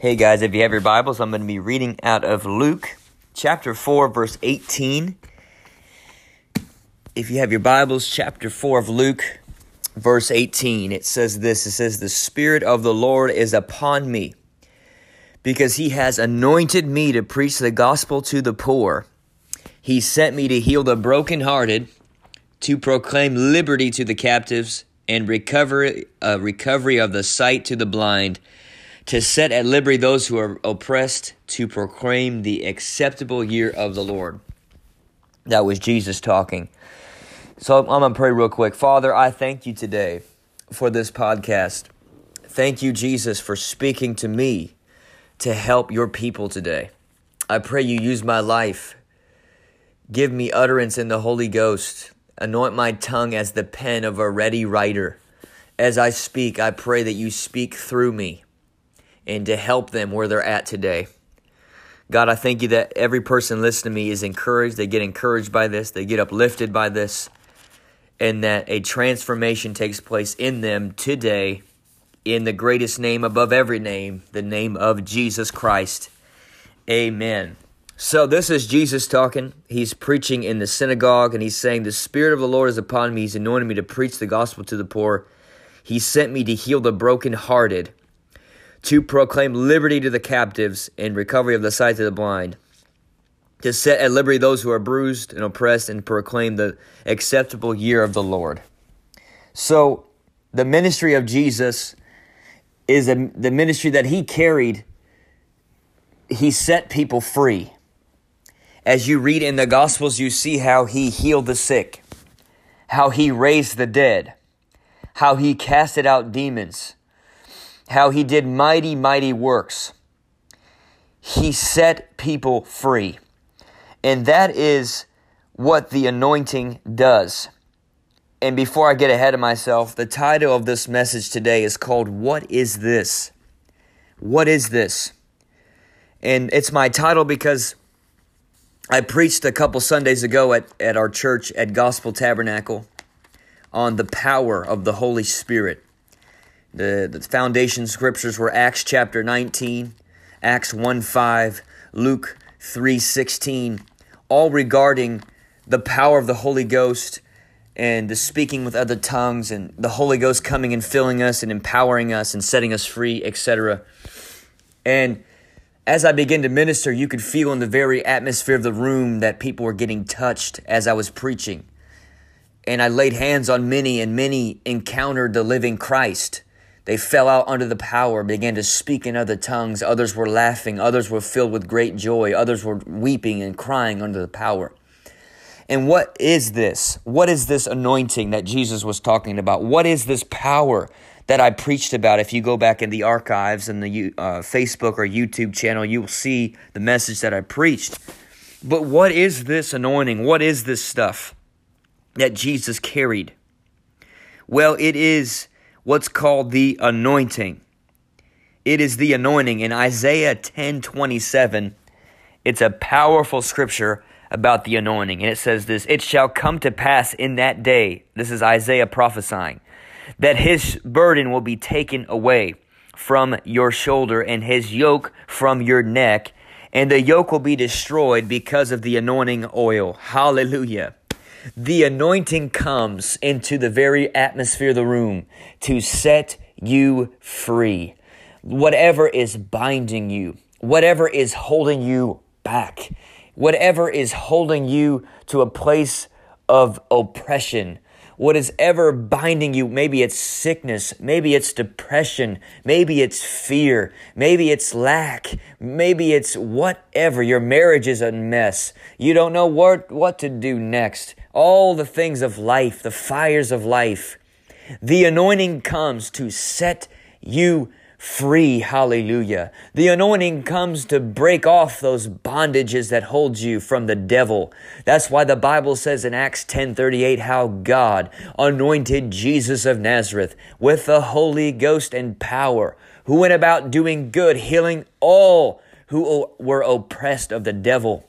Hey guys, if you have your Bibles, I'm going to be reading out of Luke chapter 4, verse 18. If you have your Bibles, chapter 4 of Luke, verse 18, it says this It says, The Spirit of the Lord is upon me, because he has anointed me to preach the gospel to the poor. He sent me to heal the brokenhearted, to proclaim liberty to the captives, and recovery, uh, recovery of the sight to the blind to set at liberty those who are oppressed, to proclaim the acceptable year of the Lord. That was Jesus talking. So I'm going to pray real quick. Father, I thank you today for this podcast. Thank you, Jesus, for speaking to me to help your people today. I pray you use my life. Give me utterance in the Holy Ghost. Anoint my tongue as the pen of a ready writer. As I speak, I pray that you speak through me and to help them where they're at today. God, I thank you that every person listening to me is encouraged. They get encouraged by this, they get uplifted by this, and that a transformation takes place in them today in the greatest name above every name, the name of Jesus Christ. Amen. So, this is Jesus talking. He's preaching in the synagogue and he's saying, The Spirit of the Lord is upon me. He's anointed me to preach the gospel to the poor. He sent me to heal the brokenhearted to proclaim liberty to the captives and recovery of the sight to the blind, to set at liberty those who are bruised and oppressed, and proclaim the acceptable year of the Lord. So, the ministry of Jesus is a, the ministry that he carried. He set people free. As you read in the Gospels, you see how he healed the sick, how he raised the dead, how he casted out demons how he did mighty, mighty works. He set people free. And that is what the anointing does. And before I get ahead of myself, the title of this message today is called What is This? What is this? And it's my title because I preached a couple Sundays ago at, at our church at Gospel Tabernacle on the power of the Holy Spirit. The, the foundation scriptures were Acts chapter 19, Acts 1 5, Luke 3 16, all regarding the power of the Holy Ghost and the speaking with other tongues and the Holy Ghost coming and filling us and empowering us and setting us free, etc. And as I began to minister, you could feel in the very atmosphere of the room that people were getting touched as I was preaching. And I laid hands on many, and many encountered the living Christ. They fell out under the power, began to speak in other tongues. Others were laughing. Others were filled with great joy. Others were weeping and crying under the power. And what is this? What is this anointing that Jesus was talking about? What is this power that I preached about? If you go back in the archives and the uh, Facebook or YouTube channel, you will see the message that I preached. But what is this anointing? What is this stuff that Jesus carried? Well, it is what's called the anointing. It is the anointing in Isaiah 10:27. It's a powerful scripture about the anointing. And it says this, "It shall come to pass in that day." This is Isaiah prophesying. That his burden will be taken away from your shoulder and his yoke from your neck, and the yoke will be destroyed because of the anointing oil. Hallelujah the anointing comes into the very atmosphere of the room to set you free. Whatever is binding you, whatever is holding you back, whatever is holding you to a place of oppression, what is ever binding you. Maybe it's sickness, maybe it's depression, maybe it's fear, maybe it's lack, maybe it's whatever. Your marriage is a mess. You don't know what, what to do next. All the things of life, the fires of life. The anointing comes to set you free. Hallelujah. The anointing comes to break off those bondages that hold you from the devil. That's why the Bible says in Acts 10:38 how God anointed Jesus of Nazareth with the Holy Ghost and power, who went about doing good, healing all who were oppressed of the devil.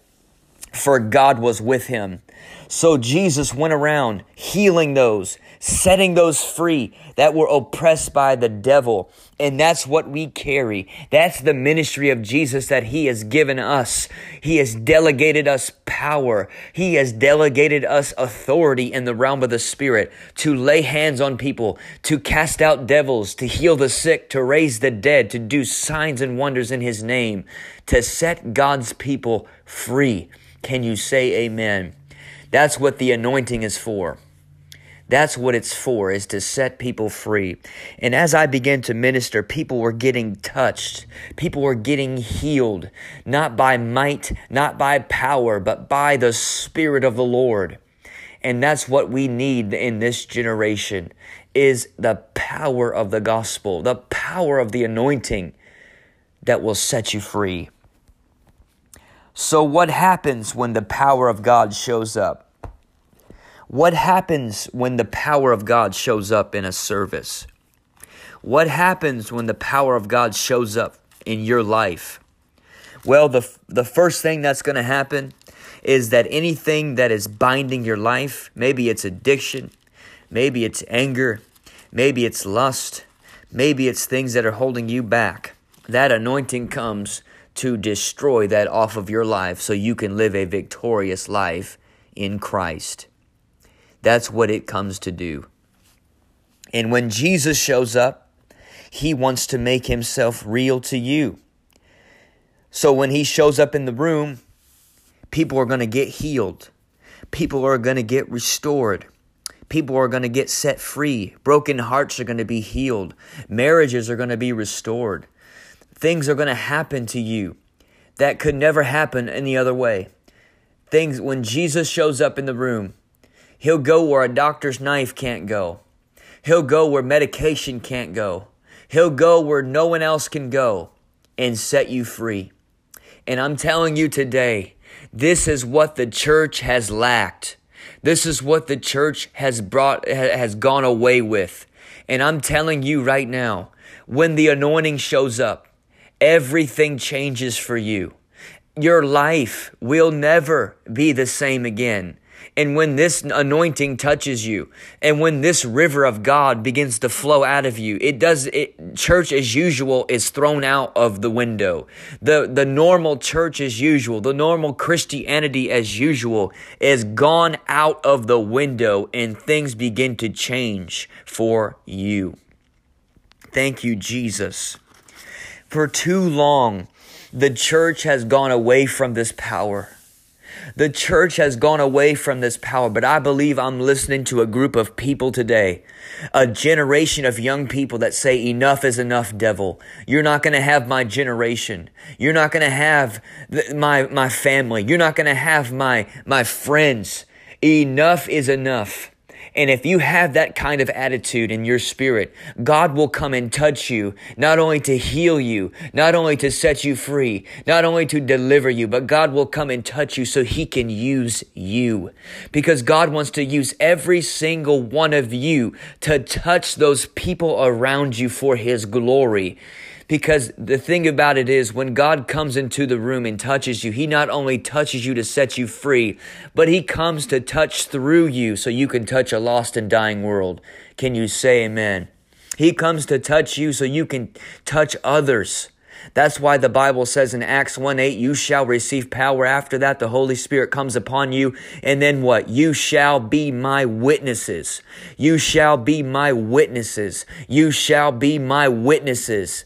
For God was with him. So Jesus went around healing those, setting those free that were oppressed by the devil. And that's what we carry. That's the ministry of Jesus that he has given us. He has delegated us power. He has delegated us authority in the realm of the spirit to lay hands on people, to cast out devils, to heal the sick, to raise the dead, to do signs and wonders in his name, to set God's people free. Can you say amen? That's what the anointing is for. That's what it's for, is to set people free. And as I began to minister, people were getting touched. People were getting healed, not by might, not by power, but by the Spirit of the Lord. And that's what we need in this generation is the power of the gospel, the power of the anointing that will set you free. So, what happens when the power of God shows up? What happens when the power of God shows up in a service? What happens when the power of God shows up in your life? Well, the, the first thing that's going to happen is that anything that is binding your life, maybe it's addiction, maybe it's anger, maybe it's lust, maybe it's things that are holding you back, that anointing comes to destroy that off of your life so you can live a victorious life in Christ. That's what it comes to do. And when Jesus shows up, he wants to make himself real to you. So when he shows up in the room, people are going to get healed. People are going to get restored. People are going to get set free. Broken hearts are going to be healed. Marriages are going to be restored. Things are going to happen to you that could never happen any other way. Things, when Jesus shows up in the room, he'll go where a doctor's knife can't go. He'll go where medication can't go. He'll go where no one else can go and set you free. And I'm telling you today, this is what the church has lacked. This is what the church has brought, has gone away with. And I'm telling you right now, when the anointing shows up, everything changes for you. Your life will never be the same again. And when this anointing touches you, and when this river of God begins to flow out of you, it does it, church as usual is thrown out of the window. The the normal church as usual, the normal Christianity as usual is gone out of the window and things begin to change for you. Thank you, Jesus. For too long, the church has gone away from this power. The church has gone away from this power, but I believe I'm listening to a group of people today, a generation of young people that say, Enough is enough, devil. You're not going to have my generation. You're not going to have my, my family. You're not going to have my, my friends. Enough is enough. And if you have that kind of attitude in your spirit, God will come and touch you, not only to heal you, not only to set you free, not only to deliver you, but God will come and touch you so he can use you. Because God wants to use every single one of you to touch those people around you for his glory. Because the thing about it is, when God comes into the room and touches you, He not only touches you to set you free, but He comes to touch through you so you can touch a lost and dying world. Can you say amen? He comes to touch you so you can touch others. That's why the Bible says in Acts 1 8, you shall receive power. After that, the Holy Spirit comes upon you. And then what? You shall be my witnesses. You shall be my witnesses. You shall be my witnesses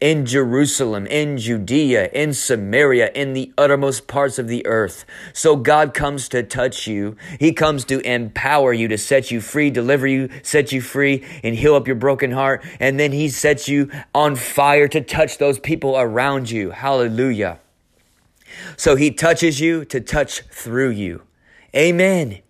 in Jerusalem, in Judea, in Samaria, in the uttermost parts of the earth. So God comes to touch you. He comes to empower you, to set you free, deliver you, set you free, and heal up your broken heart. And then He sets you on fire to touch those people around you. Hallelujah. So He touches you to touch through you. Amen.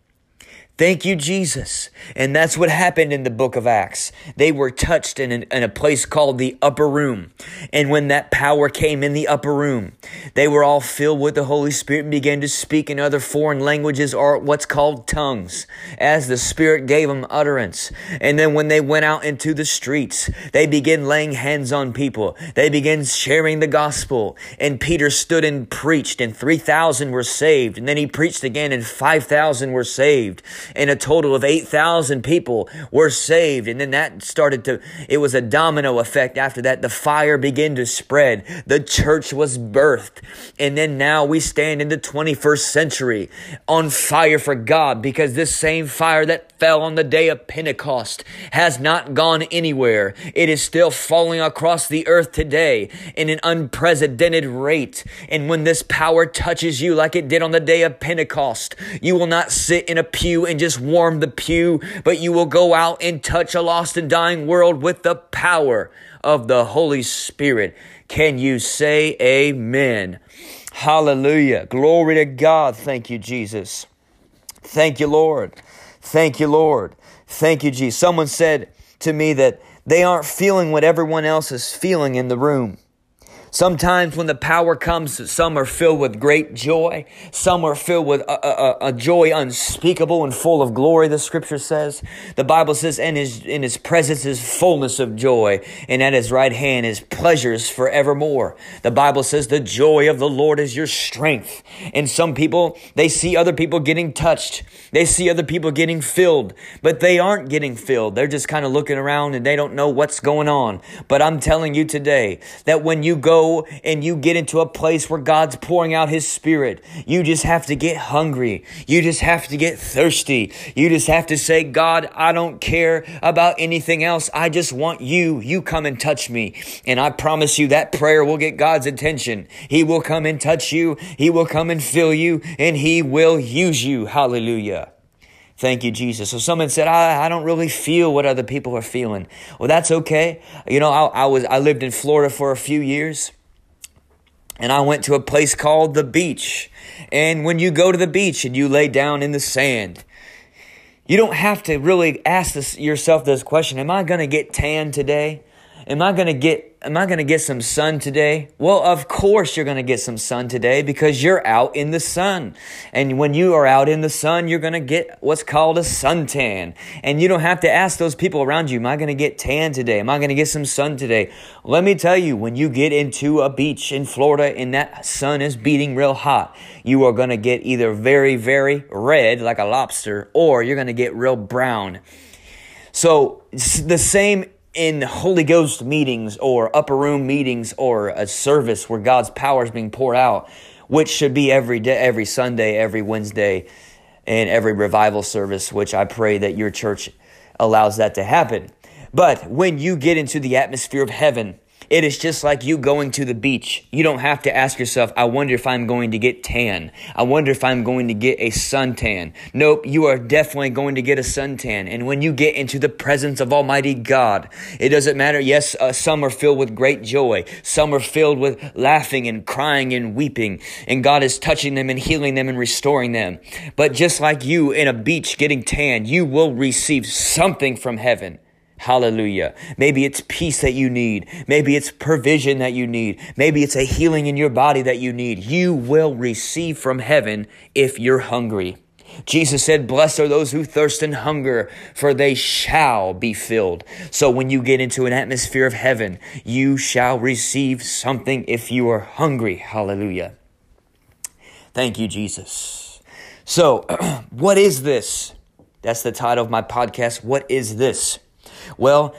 Thank you, Jesus. And that's what happened in the book of Acts. They were touched in, an, in, a place called the upper room. And when that power came in the upper room, they were all filled with the Holy Spirit and began to speak in other foreign languages or what's called tongues as the Spirit gave them utterance. And then when they went out into the streets, they began laying hands on people. They began sharing the gospel. And Peter stood and preached and 3,000 were saved. And then he preached again and 5,000 were saved and a total of 8,000 people were saved. And then that started to, it was a domino effect after that. The fire began to spread. The church was birthed. And then now we stand in the 21st century on fire for God because this same fire that fell on the day of Pentecost has not gone anywhere. It is still falling across the earth today in an unprecedented rate. And when this power touches you like it did on the day of Pentecost, you will not sit in a pew and just warm the pew, but you will go out and touch a lost and dying world with the power of the Holy Spirit. Can you say amen? Hallelujah. Glory to God. Thank you, Jesus. Thank you, Lord. Thank you, Lord. Thank you, Jesus. Someone said to me that they aren't feeling what everyone else is feeling in the room. Sometimes when the power comes, some are filled with great joy. Some are filled with a, a, a, joy unspeakable and full of glory, the scripture says. The Bible says, in his, in his presence is fullness of joy, and at his right hand is pleasures forevermore. The Bible says, the joy of the Lord is your strength. And some people, they see other people getting touched. They see other people getting filled, but they aren't getting filled. They're just kind of looking around and they don't know what's going on. But I'm telling you today that when you go and you get into a place where God's pouring out His Spirit, you just have to get hungry. You just have to get thirsty. You just have to say, God, I don't care about anything else. I just want you. You come and touch me. And I promise you that prayer will get God's attention. He will come and touch you. He will come and fill you and He will use you. Hallelujah. Thank you, Jesus. So someone said, I, I don't really feel what other people are feeling. Well, that's okay. You know, I, I was, I lived in Florida for a few years and I went to a place called the beach. And when you go to the beach and you lay down in the sand, you don't have to really ask this, yourself this question Am I going to get tan today? Am I going to get am I going to get some sun today? Well, of course you're going to get some sun today because you're out in the sun. And when you are out in the sun, you're going to get what's called a suntan. And you don't have to ask those people around you, am I going to get tan today? Am I going to get some sun today? Let me tell you, when you get into a beach in Florida and that sun is beating real hot, you are going to get either very, very red like a lobster or you're going to get real brown. So the same in Holy Ghost meetings or upper room meetings or a service where God's power is being poured out, which should be every day, every Sunday, every Wednesday, and every revival service, which I pray that your church allows that to happen. But when you get into the atmosphere of heaven, it is just like you going to the beach. You don't have to ask yourself, I wonder if I'm going to get tan. I wonder if I'm going to get a suntan. Nope, you are definitely going to get a suntan. And when you get into the presence of Almighty God, it doesn't matter. Yes, uh, some are filled with great joy. Some are filled with laughing and crying and weeping. And God is touching them and healing them and restoring them. But just like you in a beach getting tan, you will receive something from heaven. Hallelujah. Maybe it's peace that you need. Maybe it's provision that you need. Maybe it's a healing in your body that you need. You will receive from heaven if you're hungry. Jesus said, Blessed are those who thirst and hunger, for they shall be filled. So when you get into an atmosphere of heaven, you shall receive something if you are hungry. Hallelujah. Thank you, Jesus. So, what is this? That's the title of my podcast. What is this? Well,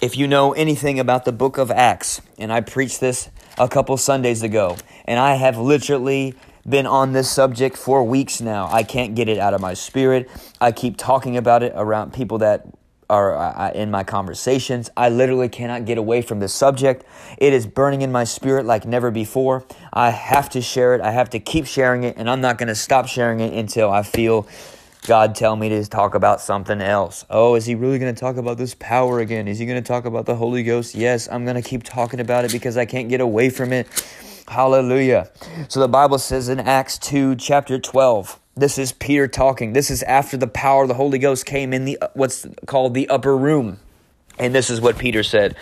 if you know anything about the book of Acts, and I preached this a couple Sundays ago, and I have literally been on this subject for weeks now. I can't get it out of my spirit. I keep talking about it around people that are uh, in my conversations. I literally cannot get away from this subject. It is burning in my spirit like never before. I have to share it. I have to keep sharing it, and I'm not going to stop sharing it until I feel God tell me to talk about something else. Oh, is he really going to talk about this power again? Is he going to talk about the Holy Ghost? Yes, I'm going to keep talking about it because I can't get away from it. Hallelujah. So the Bible says in Acts 2, chapter 12, This is Peter talking. This is after the power of the Holy Ghost came in the what's called the upper room. And this is what Peter said.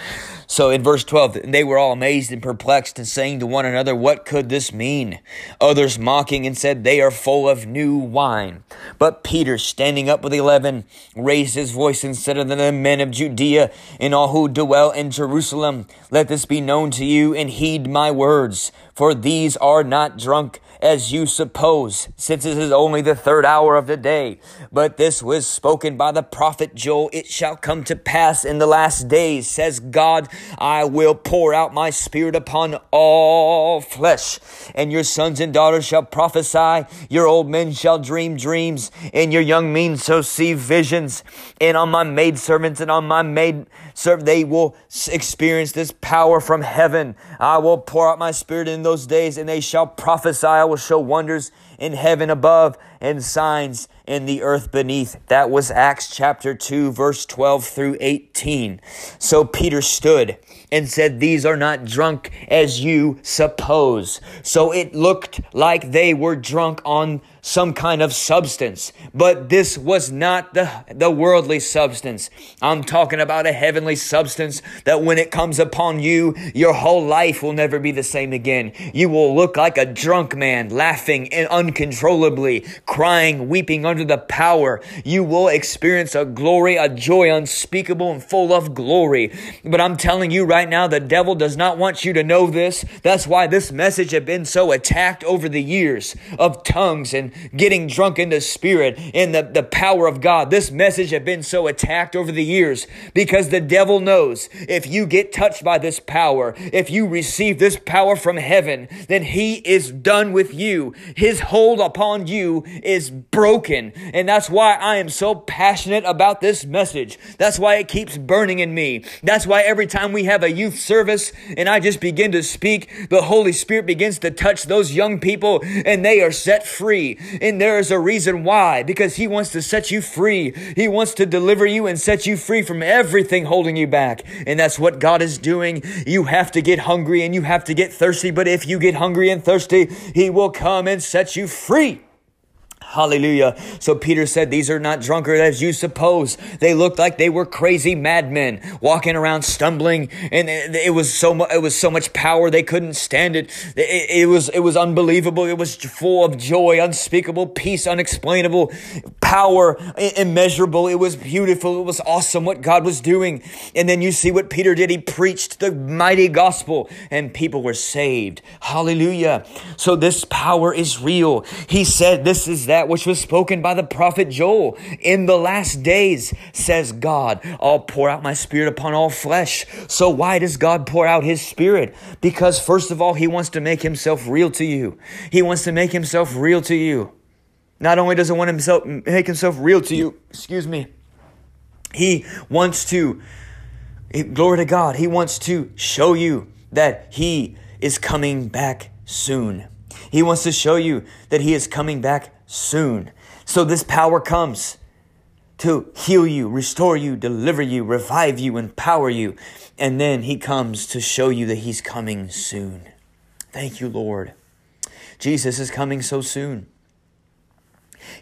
So in verse 12, they were all amazed and perplexed and saying to one another, What could this mean? Others mocking and said, They are full of new wine. But Peter, standing up with the eleven, raised his voice and said unto the men of Judea and all who dwell in Jerusalem, Let this be known to you and heed my words, for these are not drunk as you suppose, since it is only the third hour of the day. But this was spoken by the prophet Joel. It shall come to pass in the last days, says God, I will pour out my spirit upon all flesh, and your sons and daughters shall prophesy, your old men shall dream dreams, and your young men shall see visions. And on my maidservants and on my maid serve, they will experience this power from heaven. I will pour out my spirit in those days, and they shall prophesy. I will show wonders in heaven above and signs in the earth beneath. That was Acts chapter 2, verse 12 through 18. So Peter stood and said, These are not drunk as you suppose. So it looked like they were drunk on some kind of substance, but this was not the, the worldly substance. I'm talking about a heavenly substance that when it comes upon you, your whole life will never be the same again. You will look like a drunk man, laughing uncontrollably, crying, weeping under the power. You will experience a glory, a joy unspeakable and full of glory. But I'm telling you right now, the devil does not want you to know this. That's why this message has been so attacked over the years of tongues and getting drunk in the spirit and the, the power of God. This message has been so attacked over the years because the devil knows if you get touched by this power, if you receive this power from heaven, then he is done with you. His hold upon you is broken. And that's why I am so passionate about this message. That's why it keeps burning in me. That's why every time we have a youth service and I just begin to speak, the Holy Spirit begins to touch those young people and they are set free. And there is a reason why, because He wants to set you free. He wants to deliver you and set you free from everything holding you back. And that's what God is doing. You have to get hungry and you have to get thirsty. But if you get hungry and thirsty, He will come and set you free. Hallelujah. So Peter said, These are not drunkards as you suppose. They looked like they were crazy madmen walking around stumbling. And it was so much, it was so much power. They couldn't stand it. it. It was, it was unbelievable. It was full of joy, unspeakable peace, unexplainable power, immeasurable. It was beautiful. It was awesome what God was doing. And then you see what Peter did. He preached the mighty gospel and people were saved. Hallelujah. So this power is real. He said, This is that that which was spoken by the prophet Joel. In the last days, says God, I'll pour out my spirit upon all flesh. So why does God pour out his spirit? Because first of all, he wants to make himself real to you. He wants to make himself real to you. Not only does he want himself make himself real to you, excuse me, he wants to glory to God. He wants to show you that he is coming back soon. He wants to show you that he is coming back soon. So this power comes to heal you, restore you, deliver you, revive you, empower you. And then he comes to show you that he's coming soon. Thank you, Lord. Jesus is coming so soon.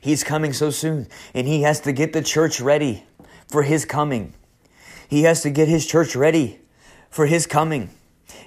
He's coming so soon, and he has to get the church ready for his coming. He has to get his church ready for his coming.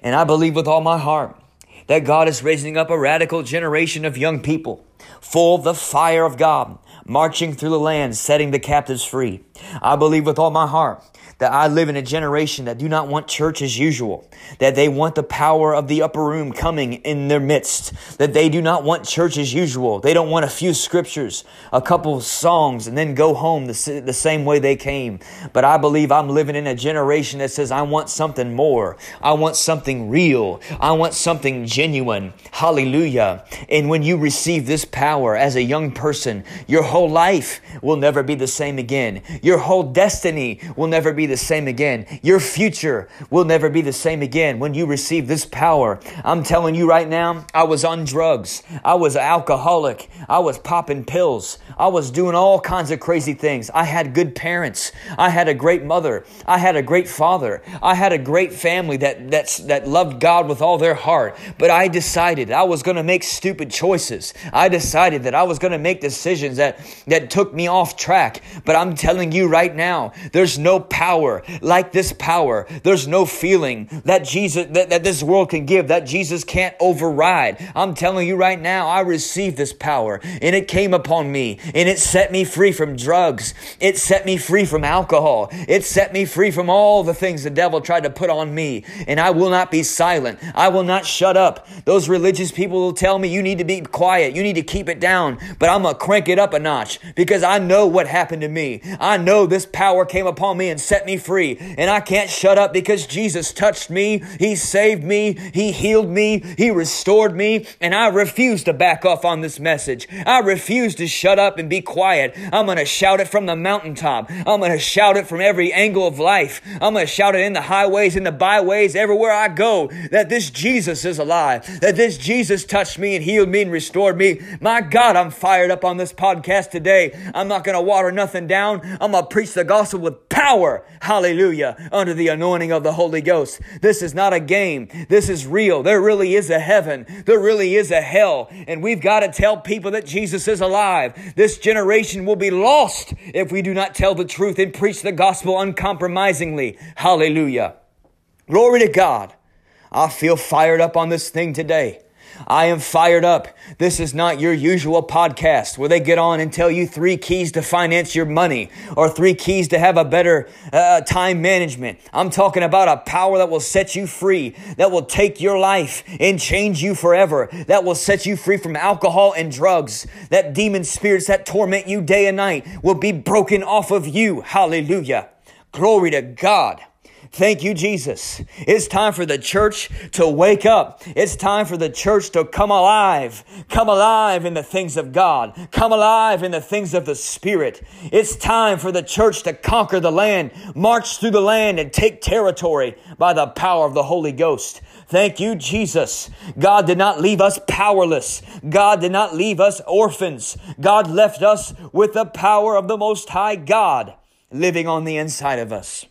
And I believe with all my heart that God is raising up a radical generation of young people full the fire of God, marching through the land, setting the captives free. I believe with all my heart that I live in a generation that do not want church as usual, that they want the power of the upper room coming in their midst, that they do not want church as usual. They don't want a few scriptures, a couple songs, and then go home the, the same way they came. But I believe I'm living in a generation that says, I want something more. I want something real. I want something genuine. Hallelujah. And when you receive this power as a young person, your whole life will never be the same again. Your whole destiny will never be the same again. Your future will never be the same again when you receive this power. I'm telling you right now, I was on drugs. I was an alcoholic. I was popping pills. I was doing all kinds of crazy things. I had good parents. I had a great mother. I had a great father. I had a great family that, that's, that loved God with all their heart. But I decided I was going to make stupid choices. I decided that I was going to make decisions that, that took me off track. But I'm telling you right now, there's no power like this power. There's no feeling that Jesus, that, that this world can give that Jesus can't override. I'm telling you right now, I received this power and it came upon me and it set me free from drugs. It set me free from alcohol. It set me free from all the things the devil tried to put on me. And I will not be silent. I will not shut up. Those religious people will tell me you need to be quiet. You need to keep it down. But I'm going to crank it up a notch because I know what happened to me. I know this power came upon me and set me free. And I can't shut up because Jesus touched me. He saved me. He healed me. He restored me. And I refuse to back off on this message. I refuse to shut up and be quiet. I'm going to shout it from the mountaintop. I'm going to shout it from every angle of life. I'm going to shout it in the highways, in the byways, everywhere I go that this Jesus is alive, that this Jesus touched me and healed me and restored me. My God, I'm fired up on this podcast today. I'm not going to water nothing down. I'm going to preach the gospel with power. Hallelujah. Under the anointing of the Holy Ghost. This is not a game. This is real. There really is a heaven. There really is a hell. And we've got to tell people that Jesus is alive. This generation will be lost if we do not tell the truth and preach the gospel uncompromisingly. Hallelujah. Glory to God. I feel fired up on this thing today. I am fired up. This is not your usual podcast where they get on and tell you three keys to finance your money or three keys to have a better uh, time management. I'm talking about a power that will set you free, that will take your life and change you forever, that will set you free from alcohol and drugs, that demon spirits that torment you day and night will be broken off of you. Hallelujah. Glory to God. Thank you, Jesus. It's time for the church to wake up. It's time for the church to come alive. Come alive in the things of God. Come alive in the things of the Spirit. It's time for the church to conquer the land, march through the land, and take territory by the power of the Holy Ghost. Thank you, Jesus. God did not leave us powerless. God did not leave us orphans. God left us with the power of the Most High God living on the inside of us.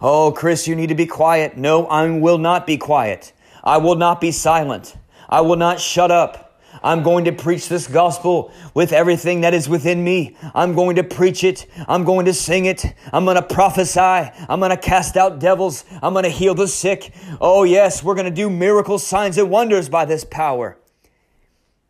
Oh, Chris, you need to be quiet. No, I will not be quiet. I will not be silent. I will not shut up. I'm going to preach this gospel with everything that is within me. I'm going to preach it. I'm going to sing it. I'm going to prophesy. I'm going to cast out devils. I'm going to heal the sick. Oh, yes, we're going to do miracles, signs, and wonders by this power.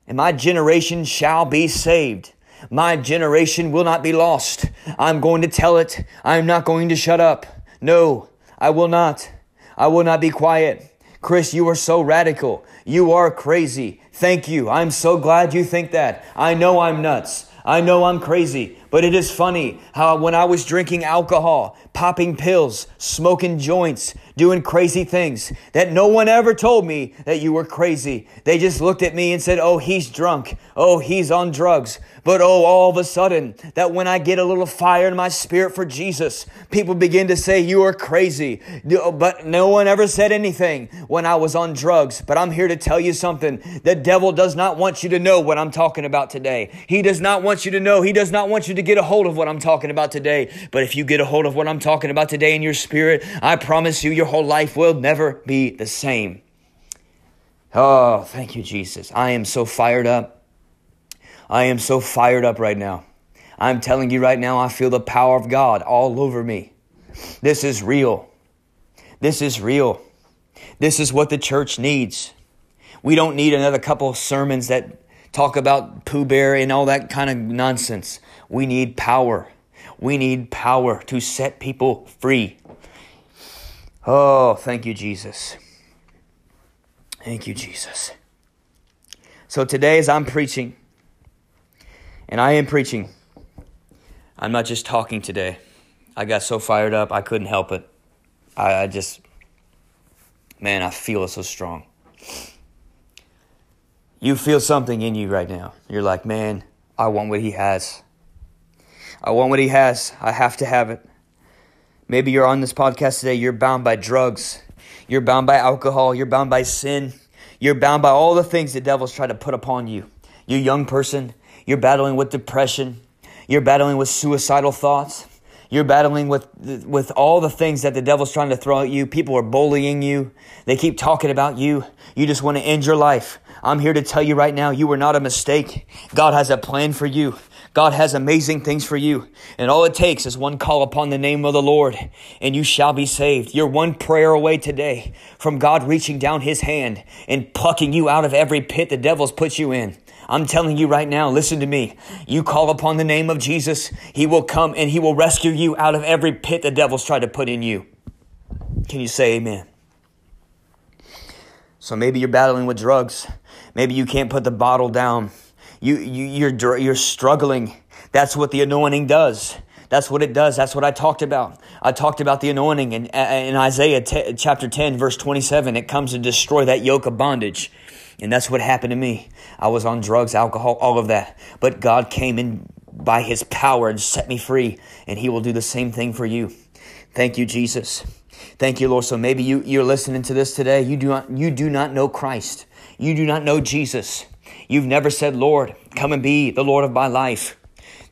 And my generation shall be saved. My generation will not be lost. I'm going to tell it. I'm not going to shut up. No, I will not. I will not be quiet. Chris, you are so radical. You are crazy. Thank you. I'm so glad you think that. I know I'm nuts. I know I'm crazy, but it is funny how when I was drinking alcohol, popping pills, smoking joints, doing crazy things, that no one ever told me that you were crazy. They just looked at me and said, Oh, he's drunk. Oh, he's on drugs. But oh, all of a sudden, that when I get a little fire in my spirit for Jesus, people begin to say, You are crazy. But no one ever said anything when I was on drugs. But I'm here to tell you something. The devil does not want you to know what I'm talking about today. He does not want you to know. He does not want you to get a hold of what I'm talking about today. But if you get a hold of what I'm talking about today in your spirit, I promise you, your whole life will never be the same. Oh, thank you, Jesus. I am so fired up. I am so fired up right now. I'm telling you right now, I feel the power of God all over me. This is real. This is real. This is what the church needs. We don't need another couple of sermons that talk about Pooh Bear and all that kind of nonsense. We need power. We need power to set people free. Oh, thank you, Jesus. Thank you, Jesus. So today, as I'm preaching, and I am preaching. I'm not just talking today. I got so fired up, I couldn't help it. I, I just, man, I feel it so strong. You feel something in you right now. You're like, man, I want what he has. I want what he has. I have to have it. Maybe you're on this podcast today, you're bound by drugs, you're bound by alcohol, you're bound by sin, you're bound by all the things the devil's trying to put upon you. You're young person, you're battling with depression, you're battling with suicidal thoughts. You're battling with with all the things that the devil's trying to throw at you. People are bullying you. They keep talking about you. You just want to end your life. I'm here to tell you right now, you are not a mistake. God has a plan for you. God has amazing things for you. And all it takes is one call upon the name of the Lord, and you shall be saved. You're one prayer away today from God reaching down his hand and plucking you out of every pit the devil's put you in. I'm telling you right now, listen to me. You call upon the name of Jesus, He will come and He will rescue you out of every pit the devil's tried to put in you. Can you say amen? So maybe you're battling with drugs. Maybe you can't put the bottle down. You, you, you're, you're struggling. That's what the anointing does. That's what it does. That's what I talked about. I talked about the anointing in, in Isaiah t- chapter 10, verse 27. It comes to destroy that yoke of bondage. And that's what happened to me. I was on drugs, alcohol, all of that. But God came in by his power and set me free. And he will do the same thing for you. Thank you, Jesus. Thank you, Lord. So maybe you, you're listening to this today. You do not, you do not know Christ. You do not know Jesus. You've never said, Lord, come and be the Lord of my life.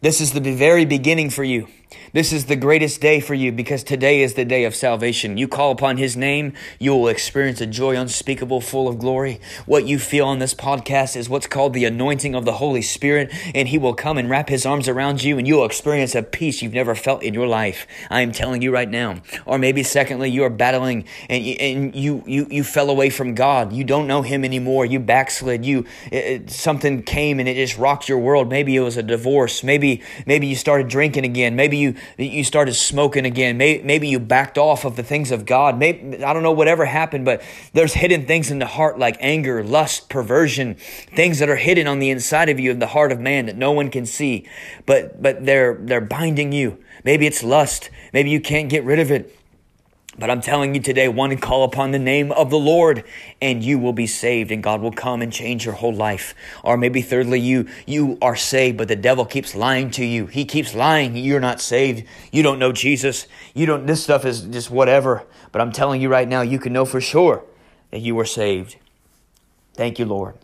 This is the very beginning for you. This is the greatest day for you because today is the day of salvation. You call upon His name, you will experience a joy unspeakable, full of glory. What you feel on this podcast is what's called the anointing of the Holy Spirit, and He will come and wrap His arms around you, and you will experience a peace you've never felt in your life. I am telling you right now. Or maybe, secondly, you are battling and, and you, you, you fell away from God. You don't know Him anymore. You backslid. You it, something came and it just rocked your world. Maybe it was a divorce. Maybe maybe you started drinking again. Maybe you you started smoking again. Maybe, you backed off of the things of God. Maybe, I don't know whatever happened, but there's hidden things in the heart like anger, lust, perversion, things that are hidden on the inside of you in the heart of man that no one can see, but, but they're, they're binding you. Maybe it's lust. Maybe you can't get rid of it. But I'm telling you today, one, call upon the name of the Lord and you will be saved and God will come and change your whole life. Or maybe thirdly, you, you are saved, but the devil keeps lying to you. He keeps lying. You're not saved. You don't know Jesus. You don't, this stuff is just whatever. But I'm telling you right now, you can know for sure that you are saved. Thank you, Lord.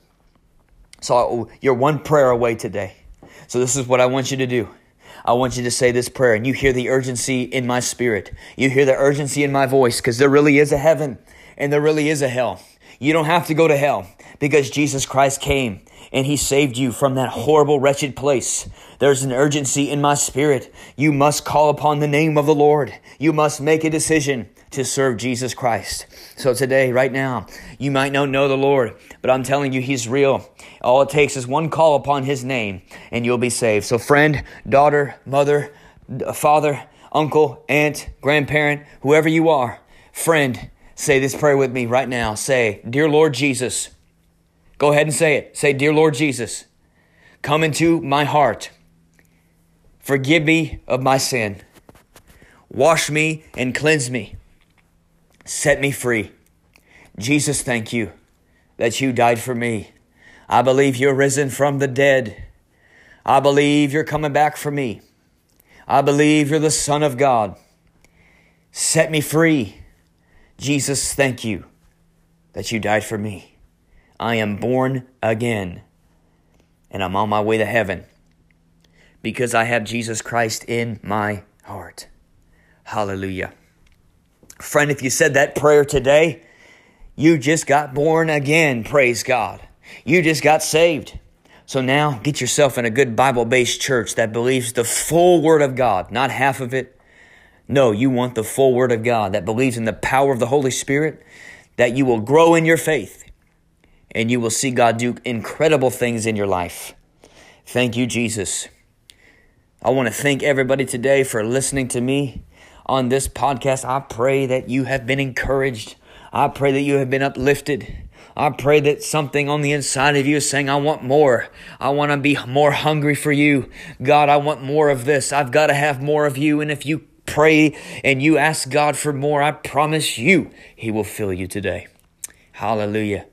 So you're one prayer away today. So this is what I want you to do. I want you to say this prayer and you hear the urgency in my spirit. You hear the urgency in my voice because there really is a heaven and there really is a hell. You don't have to go to hell because Jesus Christ came and he saved you from that horrible, wretched place. There's an urgency in my spirit. You must call upon the name of the Lord. You must make a decision to serve Jesus Christ. So today, right now, you might not know the Lord, but I'm telling you, He's real. All it takes is one call upon His name, and you'll be saved. So, friend, daughter, mother, father, uncle, aunt, grandparent, whoever you are, friend, say this prayer with me right now. Say, Dear Lord Jesus, go ahead and say it. Say, Dear Lord Jesus, come into my heart. Forgive me of my sin. Wash me and cleanse me set me free. Jesus, thank you that you died for me. I believe you're risen from the dead. I believe you're coming back for me. I believe you're the Son of God. Set me free. Jesus, thank you that you died for me. I am born again and I'm on my way to heaven because I have Jesus Christ in my heart. Hallelujah. Friend, if you said that prayer today, you just got born again. Praise God. You just got saved. So now get yourself in a good Bible based church that believes the full Word of God, not half of it. No, you want the full Word of God that believes in the power of the Holy Spirit, that you will grow in your faith and you will see God do incredible things in your life. Thank you, Jesus. I want to thank everybody today for listening to me on this podcast. I pray that you have been encouraged. I pray that you have been uplifted. I pray that something on the inside of you is saying, I want more. I want to be more hungry for you. God, I want more of this. I've got to have more of you. And if you pray and you ask God for more, I promise you, He will fill you today. Hallelujah.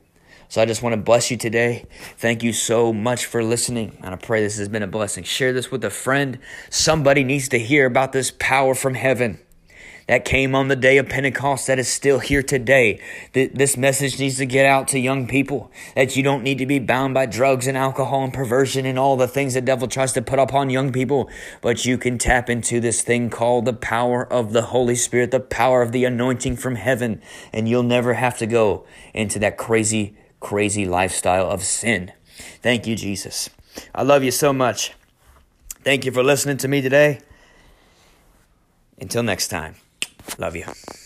So I just want to bless you today. Thank you so much for listening. And I pray this has been a blessing. Share this with a friend. Somebody needs to hear about this power from heaven. That came on the day of Pentecost that is still here today. This message needs to get out to young people that you don't need to be bound by drugs and alcohol and perversion and all the things the devil tries to put upon young people, but you can tap into this thing called the power of the Holy Spirit, the power of the anointing from heaven, and you'll never have to go into that crazy, crazy lifestyle of sin. Thank you, Jesus. I love you so much. Thank you for listening to me today. Until next time. Love you.